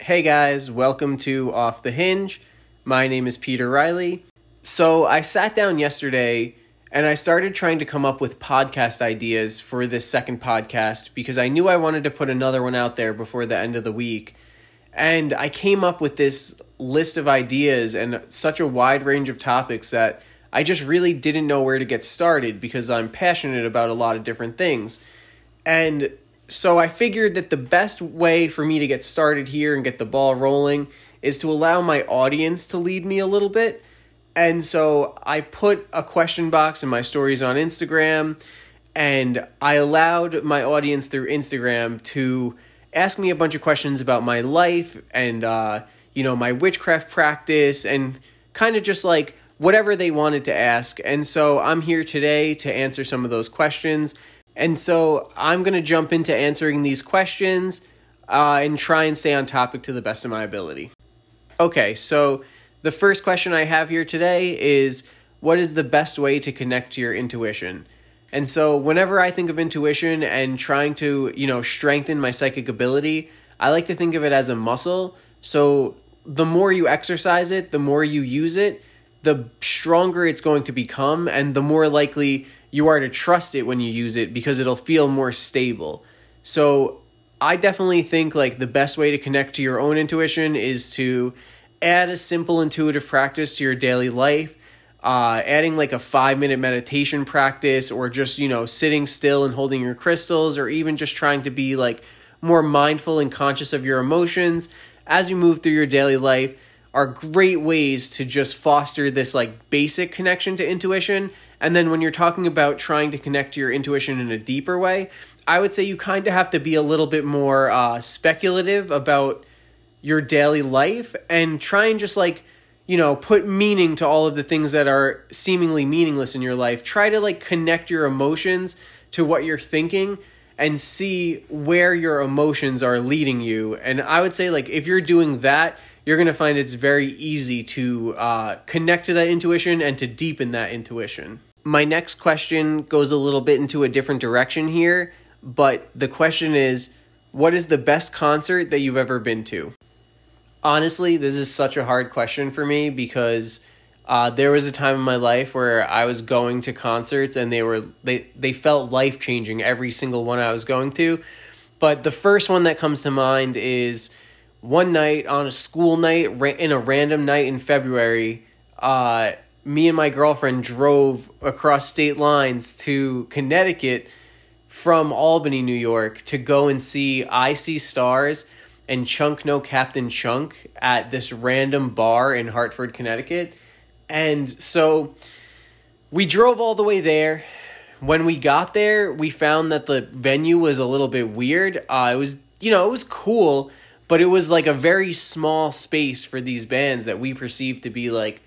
Hey guys, welcome to Off the Hinge. My name is Peter Riley. So, I sat down yesterday and I started trying to come up with podcast ideas for this second podcast because I knew I wanted to put another one out there before the end of the week. And I came up with this list of ideas and such a wide range of topics that I just really didn't know where to get started because I'm passionate about a lot of different things. And so I figured that the best way for me to get started here and get the ball rolling is to allow my audience to lead me a little bit. And so I put a question box in my stories on Instagram and I allowed my audience through Instagram to ask me a bunch of questions about my life and uh, you know my witchcraft practice and kind of just like whatever they wanted to ask. And so I'm here today to answer some of those questions and so I'm going to jump into answering these questions uh, and try and stay on topic to the best of my ability. Okay, so the first question I have here today is what is the best way to connect to your intuition? And so whenever I think of intuition and trying to, you know, strengthen my psychic ability, I like to think of it as a muscle. So the more you exercise it, the more you use it, the stronger it's going to become and the more likely you are to trust it when you use it because it'll feel more stable. So I definitely think like the best way to connect to your own intuition is to add a simple intuitive practice to your daily life. Uh, adding like a five minute meditation practice or just you know sitting still and holding your crystals or even just trying to be like more mindful and conscious of your emotions as you move through your daily life are great ways to just foster this like basic connection to intuition and then when you're talking about trying to connect to your intuition in a deeper way, I would say you kind of have to be a little bit more uh, speculative about your daily life and try and just like, you know, put meaning to all of the things that are seemingly meaningless in your life. Try to like connect your emotions to what you're thinking and see where your emotions are leading you. And I would say, like, if you're doing that, you're going to find it's very easy to uh, connect to that intuition and to deepen that intuition my next question goes a little bit into a different direction here, but the question is what is the best concert that you've ever been to? Honestly, this is such a hard question for me because uh, there was a time in my life where I was going to concerts and they were they they felt life changing every single one I was going to. But the first one that comes to mind is one night on a school night in a random night in February. Uh, me and my girlfriend drove across state lines to Connecticut from Albany, New York to go and see I See Stars and Chunk No Captain Chunk at this random bar in Hartford, Connecticut. And so we drove all the way there. When we got there, we found that the venue was a little bit weird. Uh, it was, you know, it was cool, but it was like a very small space for these bands that we perceived to be like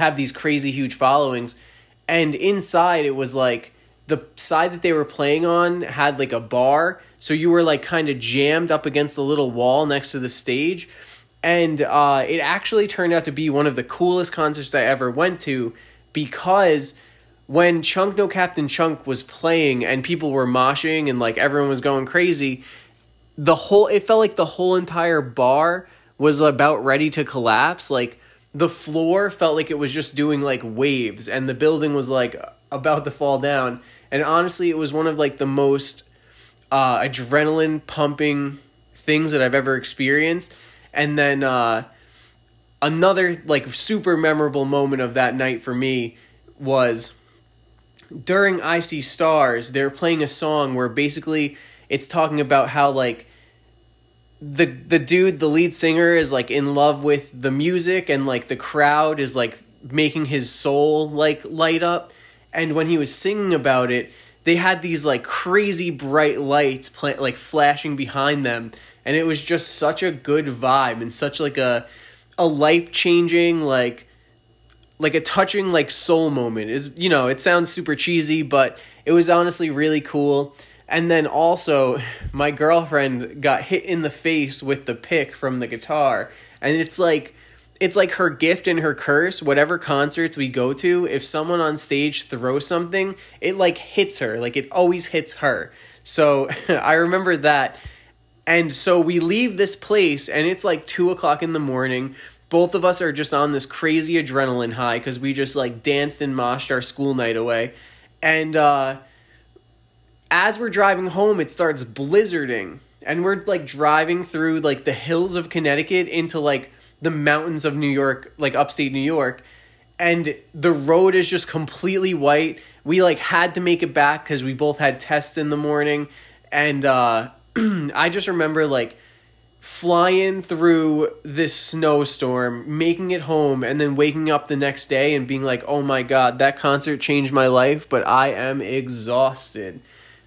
have these crazy huge followings. And inside, it was like the side that they were playing on had like a bar. So you were like kind of jammed up against the little wall next to the stage. And uh, it actually turned out to be one of the coolest concerts I ever went to because when Chunk No Captain Chunk was playing and people were moshing and like everyone was going crazy, the whole it felt like the whole entire bar was about ready to collapse. Like the floor felt like it was just doing like waves and the building was like about to fall down. And honestly it was one of like the most uh, adrenaline pumping things that i've ever experienced. And then uh, another like super memorable moment of that night for me was during i see stars they're playing a song where basically it's talking about how like the the dude, the lead singer, is like in love with the music, and like the crowd is like making his soul like light up. And when he was singing about it, they had these like crazy bright lights play, like flashing behind them, and it was just such a good vibe and such like a a life changing like like a touching like soul moment. Is you know it sounds super cheesy but it was honestly really cool and then also, my girlfriend got hit in the face with the pick from the guitar. And it's like, it's like her gift and her curse. Whatever concerts we go to, if someone on stage throws something, it like hits her. Like it always hits her. So I remember that And so we leave this place, and it's like two o'clock in the morning. Both of us are just on this crazy adrenaline high because we just like danced and moshed our school night away. And uh, as we're driving home, it starts blizzarding. And we're like driving through like the hills of Connecticut into like the mountains of New York, like upstate New York. And the road is just completely white. We like had to make it back because we both had tests in the morning. And uh, I just remember like flying through this snowstorm, making it home, and then waking up the next day and being like, oh my God, that concert changed my life, but I am exhausted.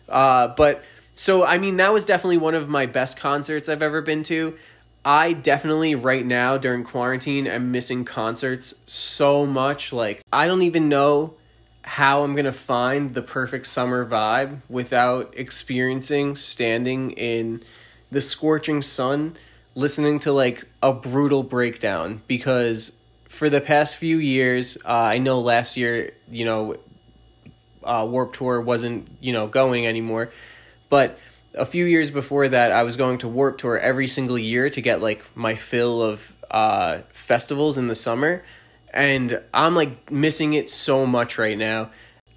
Uh, but so, I mean, that was definitely one of my best concerts I've ever been to. I definitely right now during quarantine am missing concerts so much. Like I don't even know how I'm going to find the perfect summer vibe without experiencing standing in the scorching sun listening to like a brutal breakdown because for the past few years, uh, I know last year, you know, uh, Warped Tour wasn't, you know, going anymore, but a few years before that, I was going to Warped Tour every single year to get like my fill of uh, festivals in the summer. And I'm like missing it so much right now.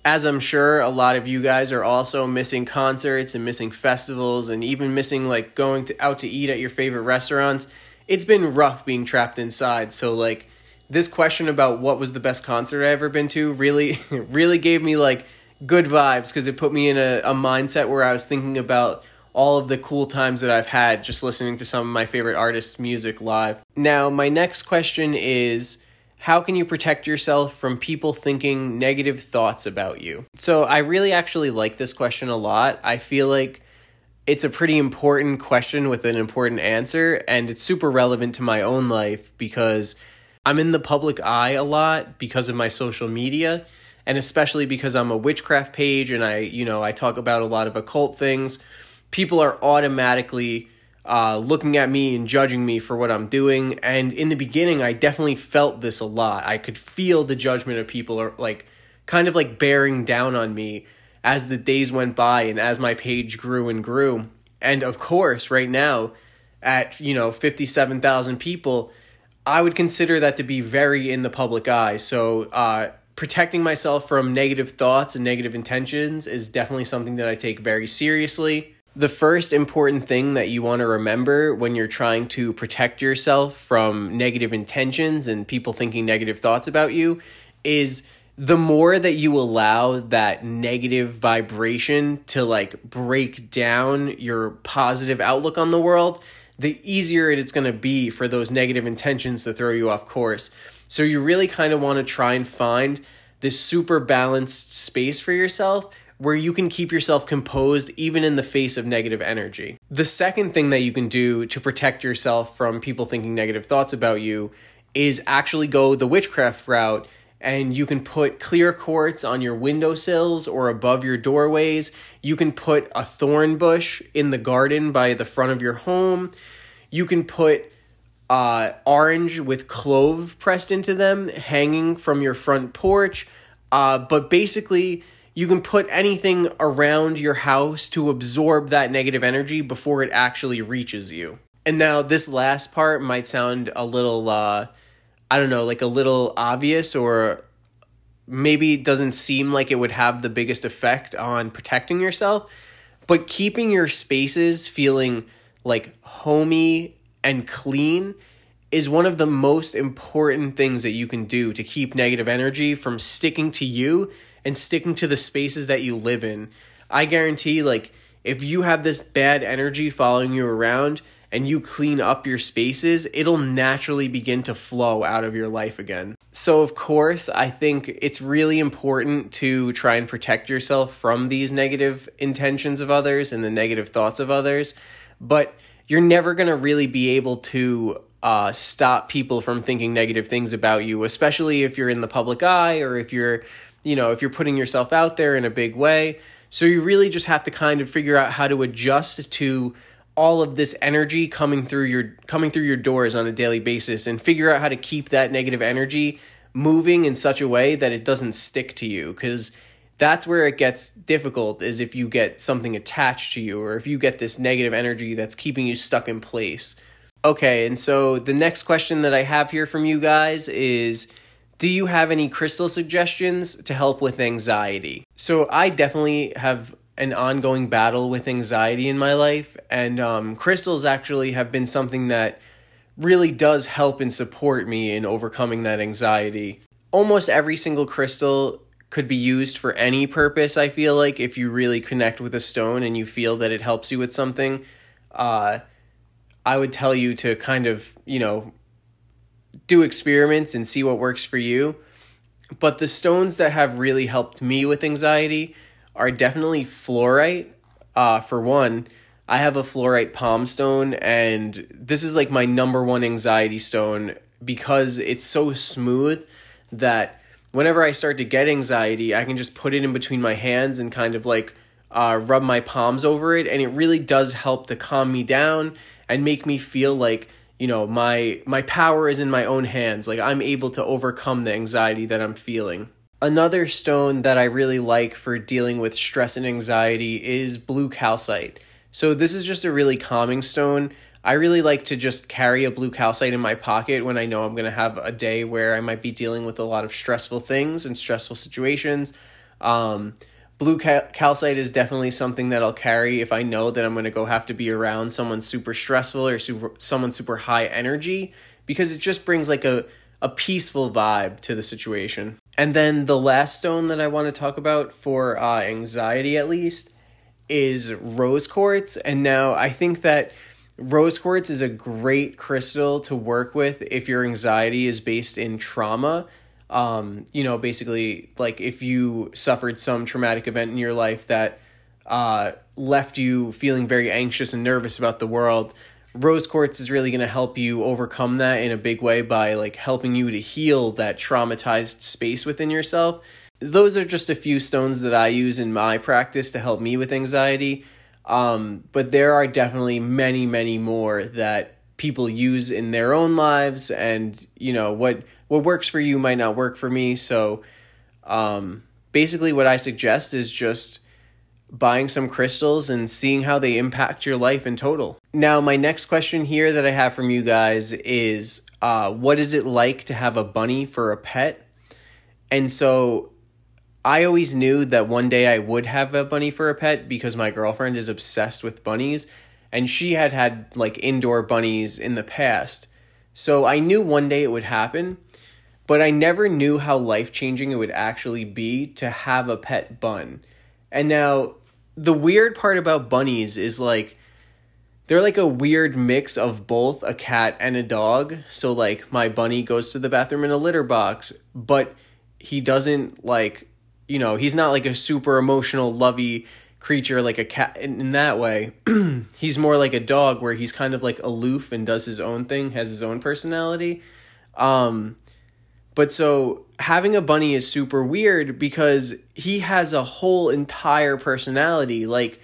As I'm sure a lot of you guys are also missing concerts and missing festivals and even missing like going to, out to eat at your favorite restaurants. It's been rough being trapped inside. So, like, this question about what was the best concert I ever been to really, really gave me like good vibes because it put me in a, a mindset where I was thinking about all of the cool times that I've had just listening to some of my favorite artists' music live. Now, my next question is how can you protect yourself from people thinking negative thoughts about you? So, I really actually like this question a lot. I feel like it's a pretty important question with an important answer, and it's super relevant to my own life because I'm in the public eye a lot because of my social media and especially because I'm a witchcraft page and I, you know, I talk about a lot of occult things, people are automatically uh, looking at me and judging me for what I'm doing. And in the beginning, I definitely felt this a lot. I could feel the judgment of people are like kind of like bearing down on me as the days went by and as my page grew and grew. And of course, right now, at you know 57,000 people, I would consider that to be very in the public eye. So, uh, protecting myself from negative thoughts and negative intentions is definitely something that I take very seriously. The first important thing that you want to remember when you're trying to protect yourself from negative intentions and people thinking negative thoughts about you is the more that you allow that negative vibration to like break down your positive outlook on the world, the easier it's going to be for those negative intentions to throw you off course. So you really kind of want to try and find this super balanced space for yourself where you can keep yourself composed even in the face of negative energy. The second thing that you can do to protect yourself from people thinking negative thoughts about you is actually go the witchcraft route and you can put clear quartz on your windowsills or above your doorways. You can put a thorn bush in the garden by the front of your home. You can put uh, orange with clove pressed into them hanging from your front porch. Uh, but basically, you can put anything around your house to absorb that negative energy before it actually reaches you. And now, this last part might sound a little, uh, I don't know, like a little obvious or maybe doesn't seem like it would have the biggest effect on protecting yourself. But keeping your spaces feeling like homey and clean is one of the most important things that you can do to keep negative energy from sticking to you and sticking to the spaces that you live in. I guarantee, like, if you have this bad energy following you around and you clean up your spaces, it'll naturally begin to flow out of your life again. So, of course, I think it's really important to try and protect yourself from these negative intentions of others and the negative thoughts of others. But you're never going to really be able to uh, stop people from thinking negative things about you, especially if you're in the public eye or if you're, you know, if you're putting yourself out there in a big way. So you really just have to kind of figure out how to adjust to all of this energy coming through your coming through your doors on a daily basis and figure out how to keep that negative energy moving in such a way that it doesn't stick to you cuz that's where it gets difficult is if you get something attached to you or if you get this negative energy that's keeping you stuck in place. Okay, and so the next question that I have here from you guys is do you have any crystal suggestions to help with anxiety? So I definitely have an ongoing battle with anxiety in my life, and um, crystals actually have been something that really does help and support me in overcoming that anxiety. Almost every single crystal could be used for any purpose, I feel like, if you really connect with a stone and you feel that it helps you with something. Uh, I would tell you to kind of, you know, do experiments and see what works for you. But the stones that have really helped me with anxiety are definitely fluorite. Uh, for one, I have a fluorite palm stone, and this is like my number one anxiety stone because it's so smooth that whenever I start to get anxiety, I can just put it in between my hands and kind of like uh, rub my palms over it, and it really does help to calm me down and make me feel like you know my my power is in my own hands like i'm able to overcome the anxiety that i'm feeling another stone that i really like for dealing with stress and anxiety is blue calcite. So this is just a really calming stone. I really like to just carry a blue calcite in my pocket when i know i'm going to have a day where i might be dealing with a lot of stressful things and stressful situations. Um, blue cal- calcite is definitely something that I'll carry if I know that I'm going to go have to be around someone super stressful or super someone super high energy because it just brings like a a peaceful vibe to the situation. And then the last stone that I want to talk about for uh, anxiety at least is rose quartz. And now I think that rose quartz is a great crystal to work with if your anxiety is based in trauma um, you know, basically, like if you suffered some traumatic event in your life that uh, left you feeling very anxious and nervous about the world, rose quartz is really going to help you overcome that in a big way by like helping you to heal that traumatized space within yourself. Those are just a few stones that I use in my practice to help me with anxiety. Um, but there are definitely many, many more that people use in their own lives and you know what what works for you might not work for me. So um, basically, what I suggest is just buying some crystals and seeing how they impact your life in total. Now, my next question here that I have from you guys is uh, what is it like to have a bunny for a pet? And so I always knew that one day I would have a bunny for a pet because my girlfriend is obsessed with bunnies and she had had like indoor bunnies in the past. So I knew one day it would happen but I never knew how life changing it would actually be to have a pet bun. And now, the weird part about bunnies is like, they're like a weird mix of both a cat and a dog. So, like, my bunny goes to the bathroom in a litter box, but he doesn't like, you know, he's not like a super emotional, lovey creature like a cat in, in that way. he's more like a dog where he's kind of like aloof and does his own thing, has his own personality. Um, but so having a bunny is super weird because he has a whole entire personality. Like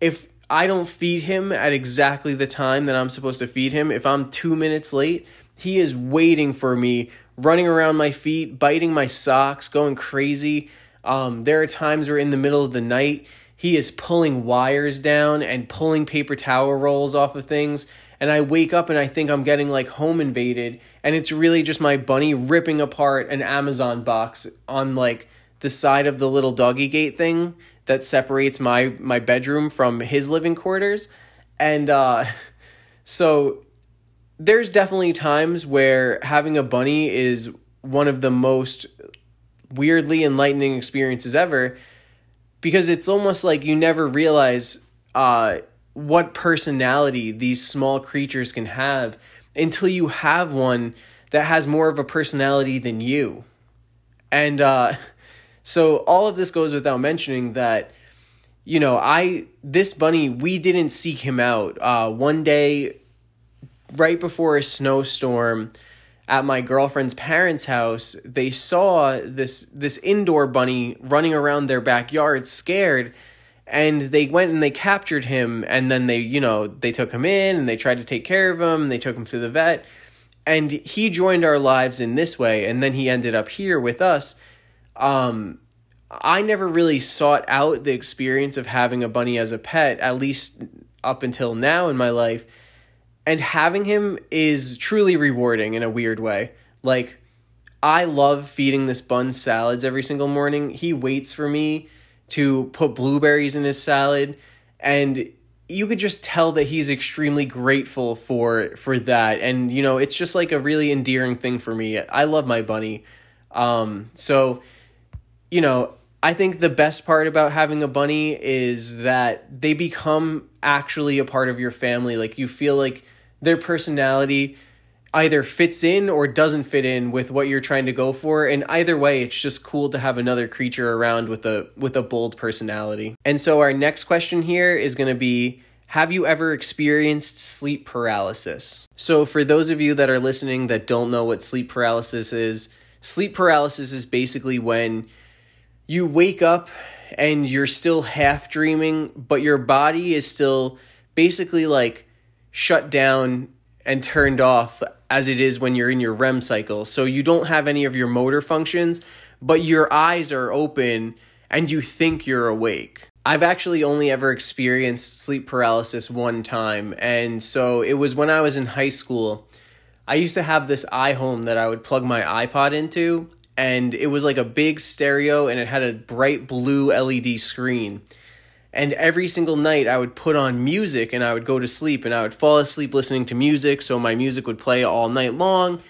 if I don't feed him at exactly the time that I'm supposed to feed him, if I'm 2 minutes late, he is waiting for me, running around my feet, biting my socks, going crazy. Um, there are times where in the middle of the night, he is pulling wires down and pulling paper towel rolls off of things and I wake up and I think I'm getting like home invaded and it's really just my bunny ripping apart an Amazon box on like the side of the little doggy gate thing that separates my my bedroom from his living quarters. And uh so there's definitely times where having a bunny is one of the most weirdly enlightening experiences ever because it's almost like you never realize uh what personality these small creatures can have until you have one that has more of a personality than you. And uh, so all of this goes without mentioning that, you know, I, this bunny, we didn't seek him out. Uh, one day, right before a snowstorm, at my girlfriend's parents' house, they saw this this indoor bunny running around their backyard scared and they went and they captured him and then they you know they took him in and they tried to take care of him and they took him to the vet and he joined our lives in this way and then he ended up here with us um I never really sought out the experience of having a bunny as a pet, at least up until now in my life. And having him is truly rewarding in a weird way. Like, I love feeding this bun salads every single morning. He waits for me to put blueberries in his salad and you could just tell that he's extremely grateful for for that. And you know it's just like a really endearing thing for me. I love my bunny. Um so you know i think the best part about having a bunny is that they become actually a part of your family. Like you feel like their personality either fits in or doesn't fit in with what you're trying to go for. And either way it's just cool to have another creature around with a with a bold personality. And so our next question here is going to be have you ever experienced sleep paralysis? So for those of you that are listening that don't know what sleep paralysis is sleep paralysis is basically when you wake up and you're still half dreaming but your body is still basically like shut down and turned off as it is when you're in your REM cycle. So you don't have any of your motor functions, but your eyes are open and you think you're awake. I've actually only ever experienced sleep paralysis one time, and so it was when I was in high school. I used to have this iHome that I would plug my iPod into, and it was like a big stereo and it had a bright blue LED screen. And every single night I would put on music and I would go to sleep and I would fall asleep listening to music. So my music would play all night long.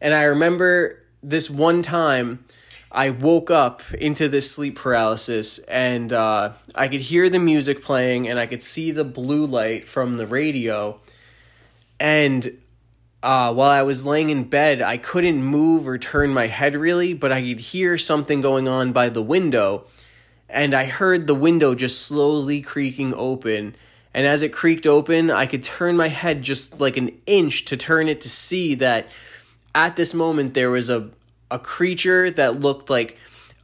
And I remember this one time I woke up into this sleep paralysis and uh, I could hear the music playing and I could see the blue light from the radio. And uh, while I was laying in bed, I couldn't move or turn my head really, but I could hear something going on by the window and I heard the window just slowly creaking open. And as it creaked open, I could turn my head just like an inch to turn it to see that at this moment there was a, a creature that looked like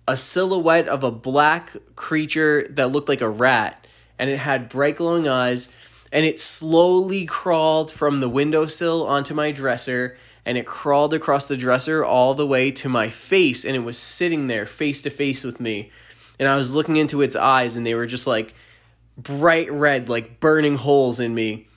a silhouette of a black creature that looked like a rat. And it had bright glowing eyes. And it slowly crawled from the windowsill onto my dresser. And it crawled across the dresser all the way to my face. And it was sitting there face to face with me and I was looking into its eyes and they were just like bright red, like burning holes in me.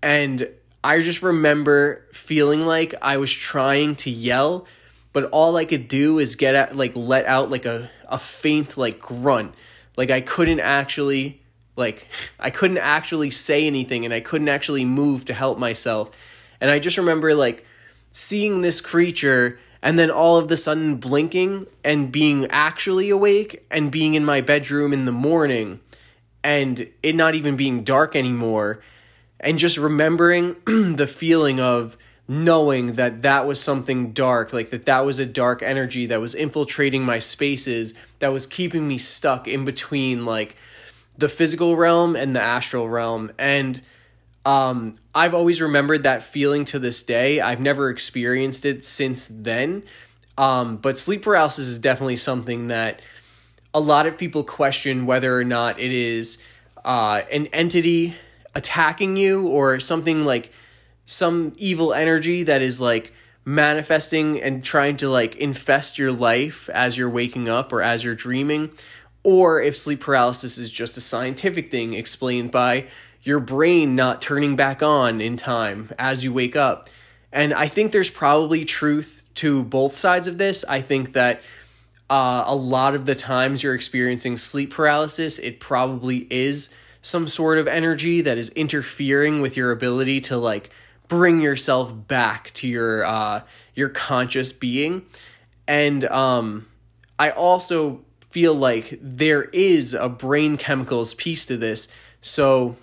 And I just remember feeling like I was trying to yell, but all I could do is get out, like let out like a, a faint like grunt. Like I couldn't actually like I couldn't actually say anything and I couldn't actually move to help myself. And I just remember like seeing this creature and then all of the sudden blinking and being actually awake and being in my bedroom in the morning and it not even being dark anymore and just remembering the feeling of knowing that that was something dark like that that was a dark energy that was infiltrating my spaces that was keeping me stuck in between like the physical realm and the astral realm. And um, I've always remembered that feeling to this day. I've never experienced it since then. Um, but sleep paralysis is definitely something that a lot of people question whether or not it is uh, an entity attacking you or something like some evil energy that is like manifesting and trying to like infest your life as you're waking up or as you're dreaming or if sleep paralysis is just a scientific thing explained by your brain not turning back on in time as you wake up. And I think there's probably truth to both sides of this. I think that uh, a lot of the times you're experiencing sleep paralysis, it probably is some sort of energy that is interfering with your ability to like bring yourself back to your uh, your conscious being. And um, I also feel like there is a brain chemicals piece to this. So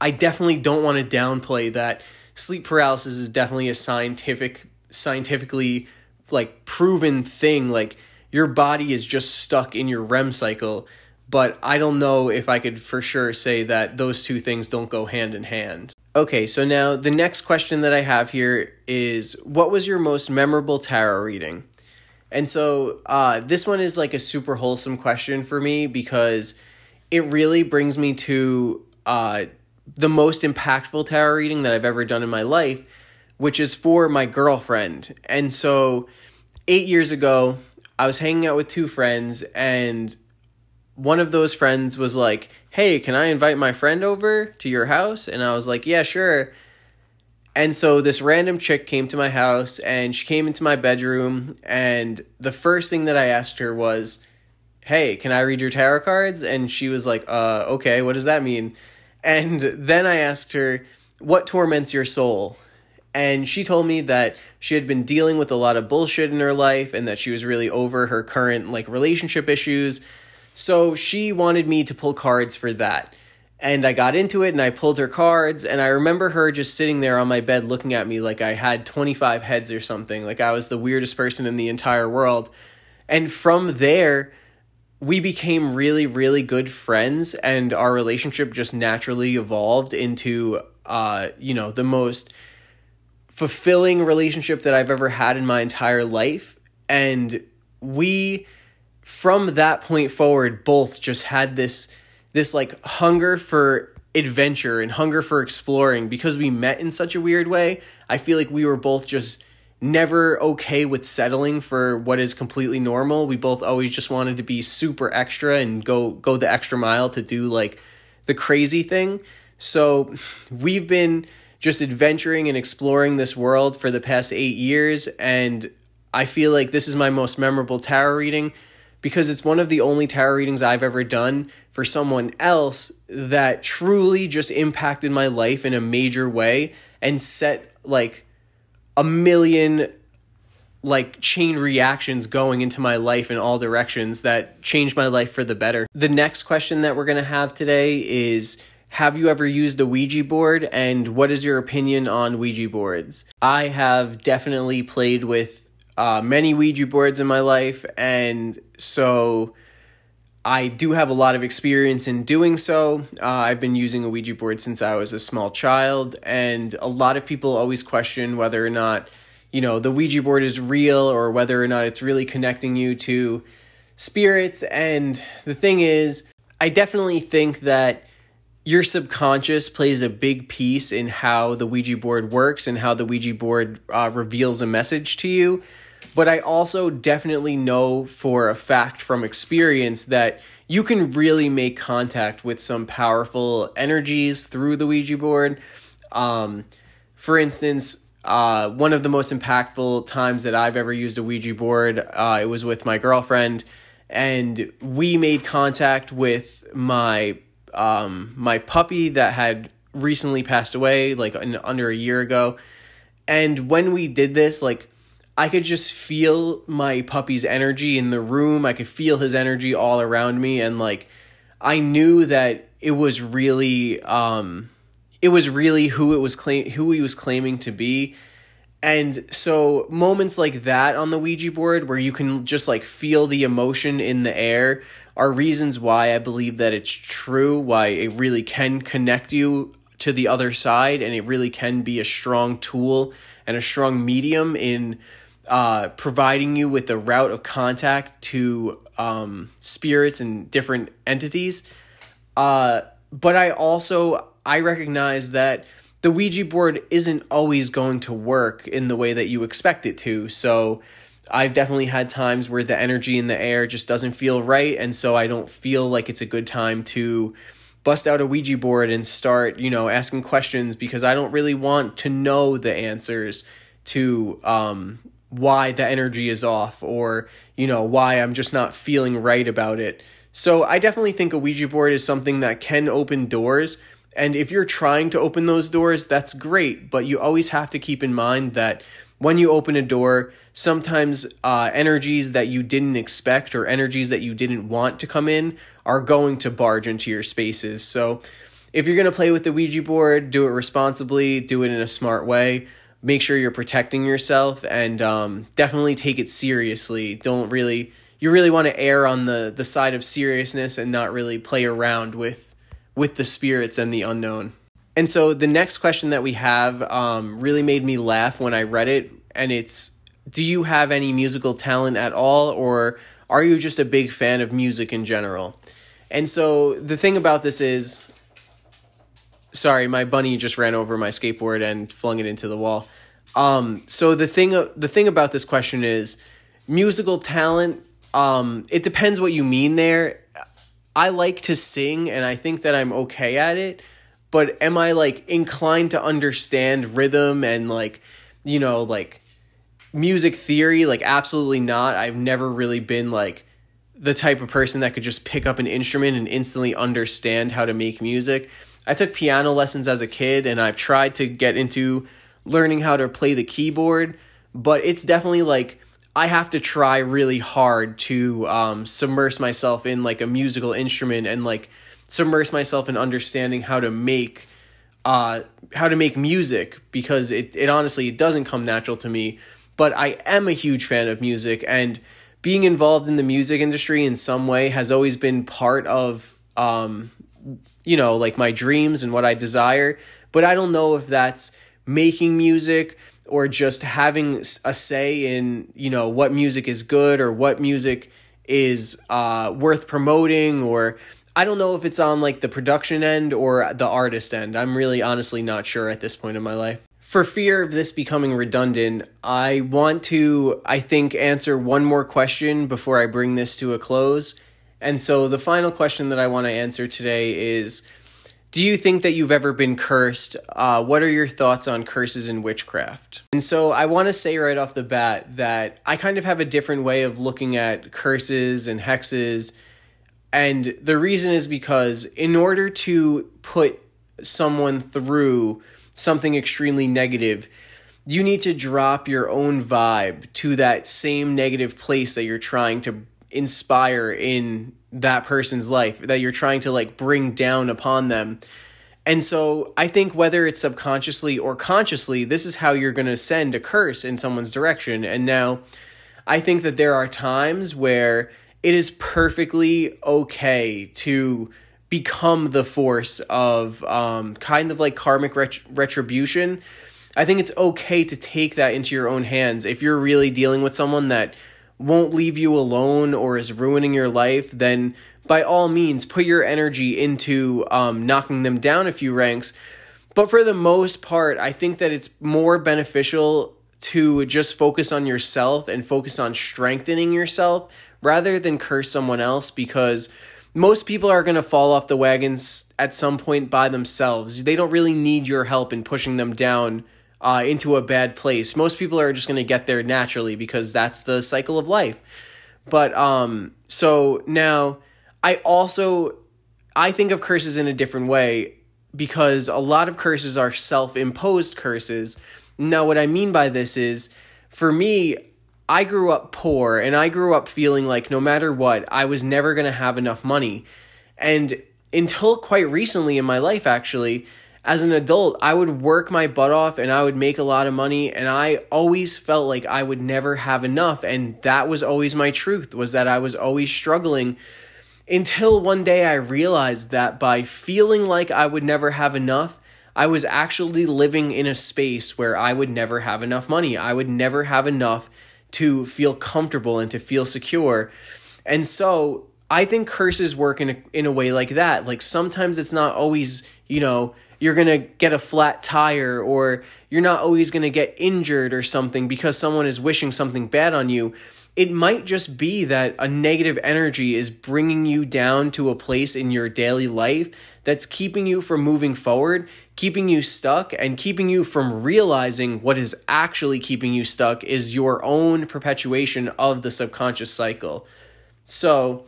I definitely don't want to downplay that sleep paralysis is definitely a scientific scientifically like proven thing like your body is just stuck in your REM cycle but I don't know if I could for sure say that those two things don't go hand in hand. Okay, so now the next question that I have here is what was your most memorable tarot reading? And so uh, this one is like a super wholesome question for me because it really brings me to uh, the most impactful tarot reading that I've ever done in my life, which is for my girlfriend. And so, eight years ago, I was hanging out with two friends, and one of those friends was like, Hey, can I invite my friend over to your house? And I was like, Yeah, sure. And so this random chick came to my house and she came into my bedroom. And the first thing that I asked her was, Hey, can I read your tarot cards? And she was like, Uh, okay, what does that mean? And then I asked her, What torments your soul? And she told me that she had been dealing with a lot of bullshit in her life and that she was really over her current like relationship issues. So she wanted me to pull cards for that. And I got into it and I pulled her cards and I remember her just sitting there on my bed looking at me like I had 25 heads or something, like I was the weirdest person in the entire world. And from there, we became really really good friends and our relationship just naturally evolved into uh you know the most fulfilling relationship that I've ever had in my entire life. And we, from that point forward, both just had this this like hunger for adventure and hunger for exploring because we met in such a weird way. I feel like we were both just never okay with settling for what is completely normal. We both always just wanted to be super extra and go go the extra mile to do like the crazy thing. So we've been just adventuring and exploring this world for the past eight years. And I feel like this is my most memorable tarot reading because it's one of the only tarot readings I've ever done for someone else that truly just impacted my life in a major way and set like a million like chain reactions going into my life in all directions that changed my life for the better. The next question that we're going to have today is have you ever used a Ouija board and what is your opinion on Ouija boards? I have definitely played with uh, many Ouija boards in my life, and so I do have a lot of experience in doing so. Uh, I've been using a Ouija board since I was a small child, and a lot of people always question whether or not, you know, the Ouija board is real or whether or not it's really connecting you to spirits. And the thing is, I definitely think that your subconscious plays a big piece in how the Ouija board works and how the Ouija board uh, reveals a message to you. But I also definitely know for a fact from experience that you can really make contact with some powerful energies through the Ouija board. Um, for instance, uh, one of the most impactful times that I've ever used a Ouija board, uh, it was with my girlfriend, and we made contact with my um, my puppy that had recently passed away, like under a year ago. And when we did this, like I could just feel my puppy's energy in the room. I could feel his energy all around me, and like I knew that it was really, um, it was really who it was claim who he was claiming to be. And so moments like that on the Ouija board where you can just like feel the emotion in the air are reasons why I believe that it's true, why it really can connect you to the other side and it really can be a strong tool and a strong medium in uh, providing you with the route of contact to um, spirits and different entities. Uh, but I also I recognize that the Ouija board isn't always going to work in the way that you expect it to. So I've definitely had times where the energy in the air just doesn't feel right. And so I don't feel like it's a good time to bust out a Ouija board and start, you know, asking questions because I don't really want to know the answers to um, why the energy is off or, you know, why I'm just not feeling right about it. So I definitely think a Ouija board is something that can open doors. And if you're trying to open those doors, that's great. But you always have to keep in mind that when you open a door, sometimes uh, energies that you didn't expect or energies that you didn't want to come in are going to barge into your spaces. So if you're going to play with the Ouija board, do it responsibly, do it in a smart way. Make sure you're protecting yourself and um, definitely take it seriously. Don't really, you really want to err on the, the side of seriousness and not really play around with, with the spirits and the unknown. And so the next question that we have um, really made me laugh when I read it, and it's Do you have any musical talent at all, or are you just a big fan of music in general? And so the thing about this is sorry, my bunny just ran over my skateboard and flung it into the wall. Um, so the thing the thing about this question is musical talent um, it depends what you mean there. I like to sing and I think that I'm okay at it, but am I like inclined to understand rhythm and like, you know, like music theory? Like, absolutely not. I've never really been like the type of person that could just pick up an instrument and instantly understand how to make music. I took piano lessons as a kid and I've tried to get into learning how to play the keyboard, but it's definitely like I have to try really hard to um, submerge myself in like a musical instrument and like submerge myself in understanding how to make uh, how to make music because it, it honestly it doesn't come natural to me. But i am a huge fan of music and being involved in the music industry in some way has always been part of um, you know like my dreams and what i desire but i don't know if that's making music or just having a say in you know what music is good or what music is uh, worth promoting or I don't know if it's on like the production end or the artist end. I'm really honestly not sure at this point in my life. For fear of this becoming redundant, I want to, I think, answer one more question before I bring this to a close. And so the final question that I want to answer today is do you think that you've ever been cursed? Uh, what are your thoughts on curses and witchcraft? And so I want to say right off the bat that I kind of have a different way of looking at curses and hexes. And the reason is because in order to put someone through something extremely negative, you need to drop your own vibe to that same negative place that you're trying to inspire in that person's life that you're trying to like bring down upon them. And so I think whether it's subconsciously or consciously, this is how you're going to send a curse in someone's direction. And now I think that there are times where it is perfectly okay to become the force of um, kind of like karmic ret- retribution. I think it's okay to take that into your own hands. If you're really dealing with someone that won't leave you alone or is ruining your life, then by all means put your energy into um, knocking them down a few ranks. But for the most part, I think that it's more beneficial to just focus on yourself and focus on strengthening yourself rather than curse someone else because most people are going to fall off the wagons at some point by themselves. They don't really need your help in pushing them down uh, into a bad place. Most people are just going to get there naturally because that's the cycle of life. But um, so now I also I think of curses in a different way because a lot of curses are self-imposed curses. Now what I mean by this is for me I grew up poor and I grew up feeling like no matter what I was never going to have enough money. And until quite recently in my life actually as an adult, I would work my butt off and I would make a lot of money and I always felt like I would never have enough and that was always my truth was that I was always struggling until one day I realized that by feeling like I would never have enough, I was actually living in a space where I would never have enough money. I would never have enough to feel comfortable and to feel secure. And so I think curses work in a, in a way like that. Like sometimes it's not always, you know, you're going to get a flat tire or you're not always going to get injured or something because someone is wishing something bad on you. It might just be that a negative energy is bringing you down to a place in your daily life that's keeping you from moving forward, keeping you stuck, and keeping you from realizing what is actually keeping you stuck is your own perpetuation of the subconscious cycle. So,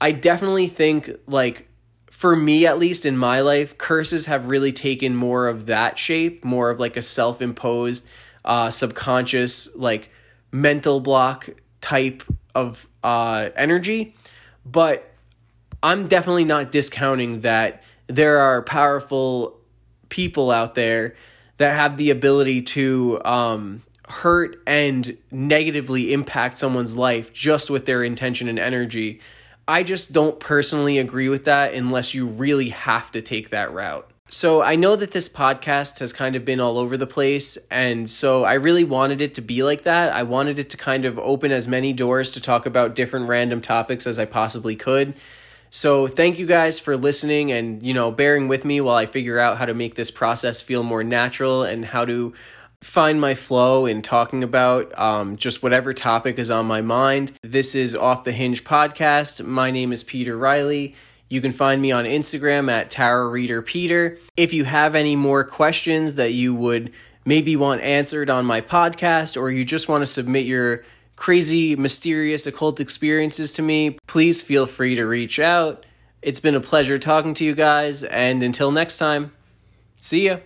I definitely think like for me at least in my life, curses have really taken more of that shape, more of like a self-imposed, uh, subconscious, like mental block type of uh, energy. But I'm definitely not discounting that there are powerful people out there that have the ability to um, hurt and negatively impact someone's life just with their intention and energy. I just don't personally agree with that unless you really have to take that route. So I know that this podcast has kind of been all over the place, and so I really wanted it to be like that. I wanted it to kind of open as many doors to talk about different random topics as I possibly could. So thank you guys for listening and, you know, bearing with me while I figure out how to make this process feel more natural and how to find my flow in talking about um, just whatever topic is on my mind. This is Off the Hinge podcast. My name is Peter Riley. You can find me on Instagram at Tarot Reader Peter. If you have any more questions that you would maybe want answered on my podcast, or you just want to submit your crazy, mysterious occult experiences to me, please feel free to reach out. It's been a pleasure talking to you guys, and until next time, see ya.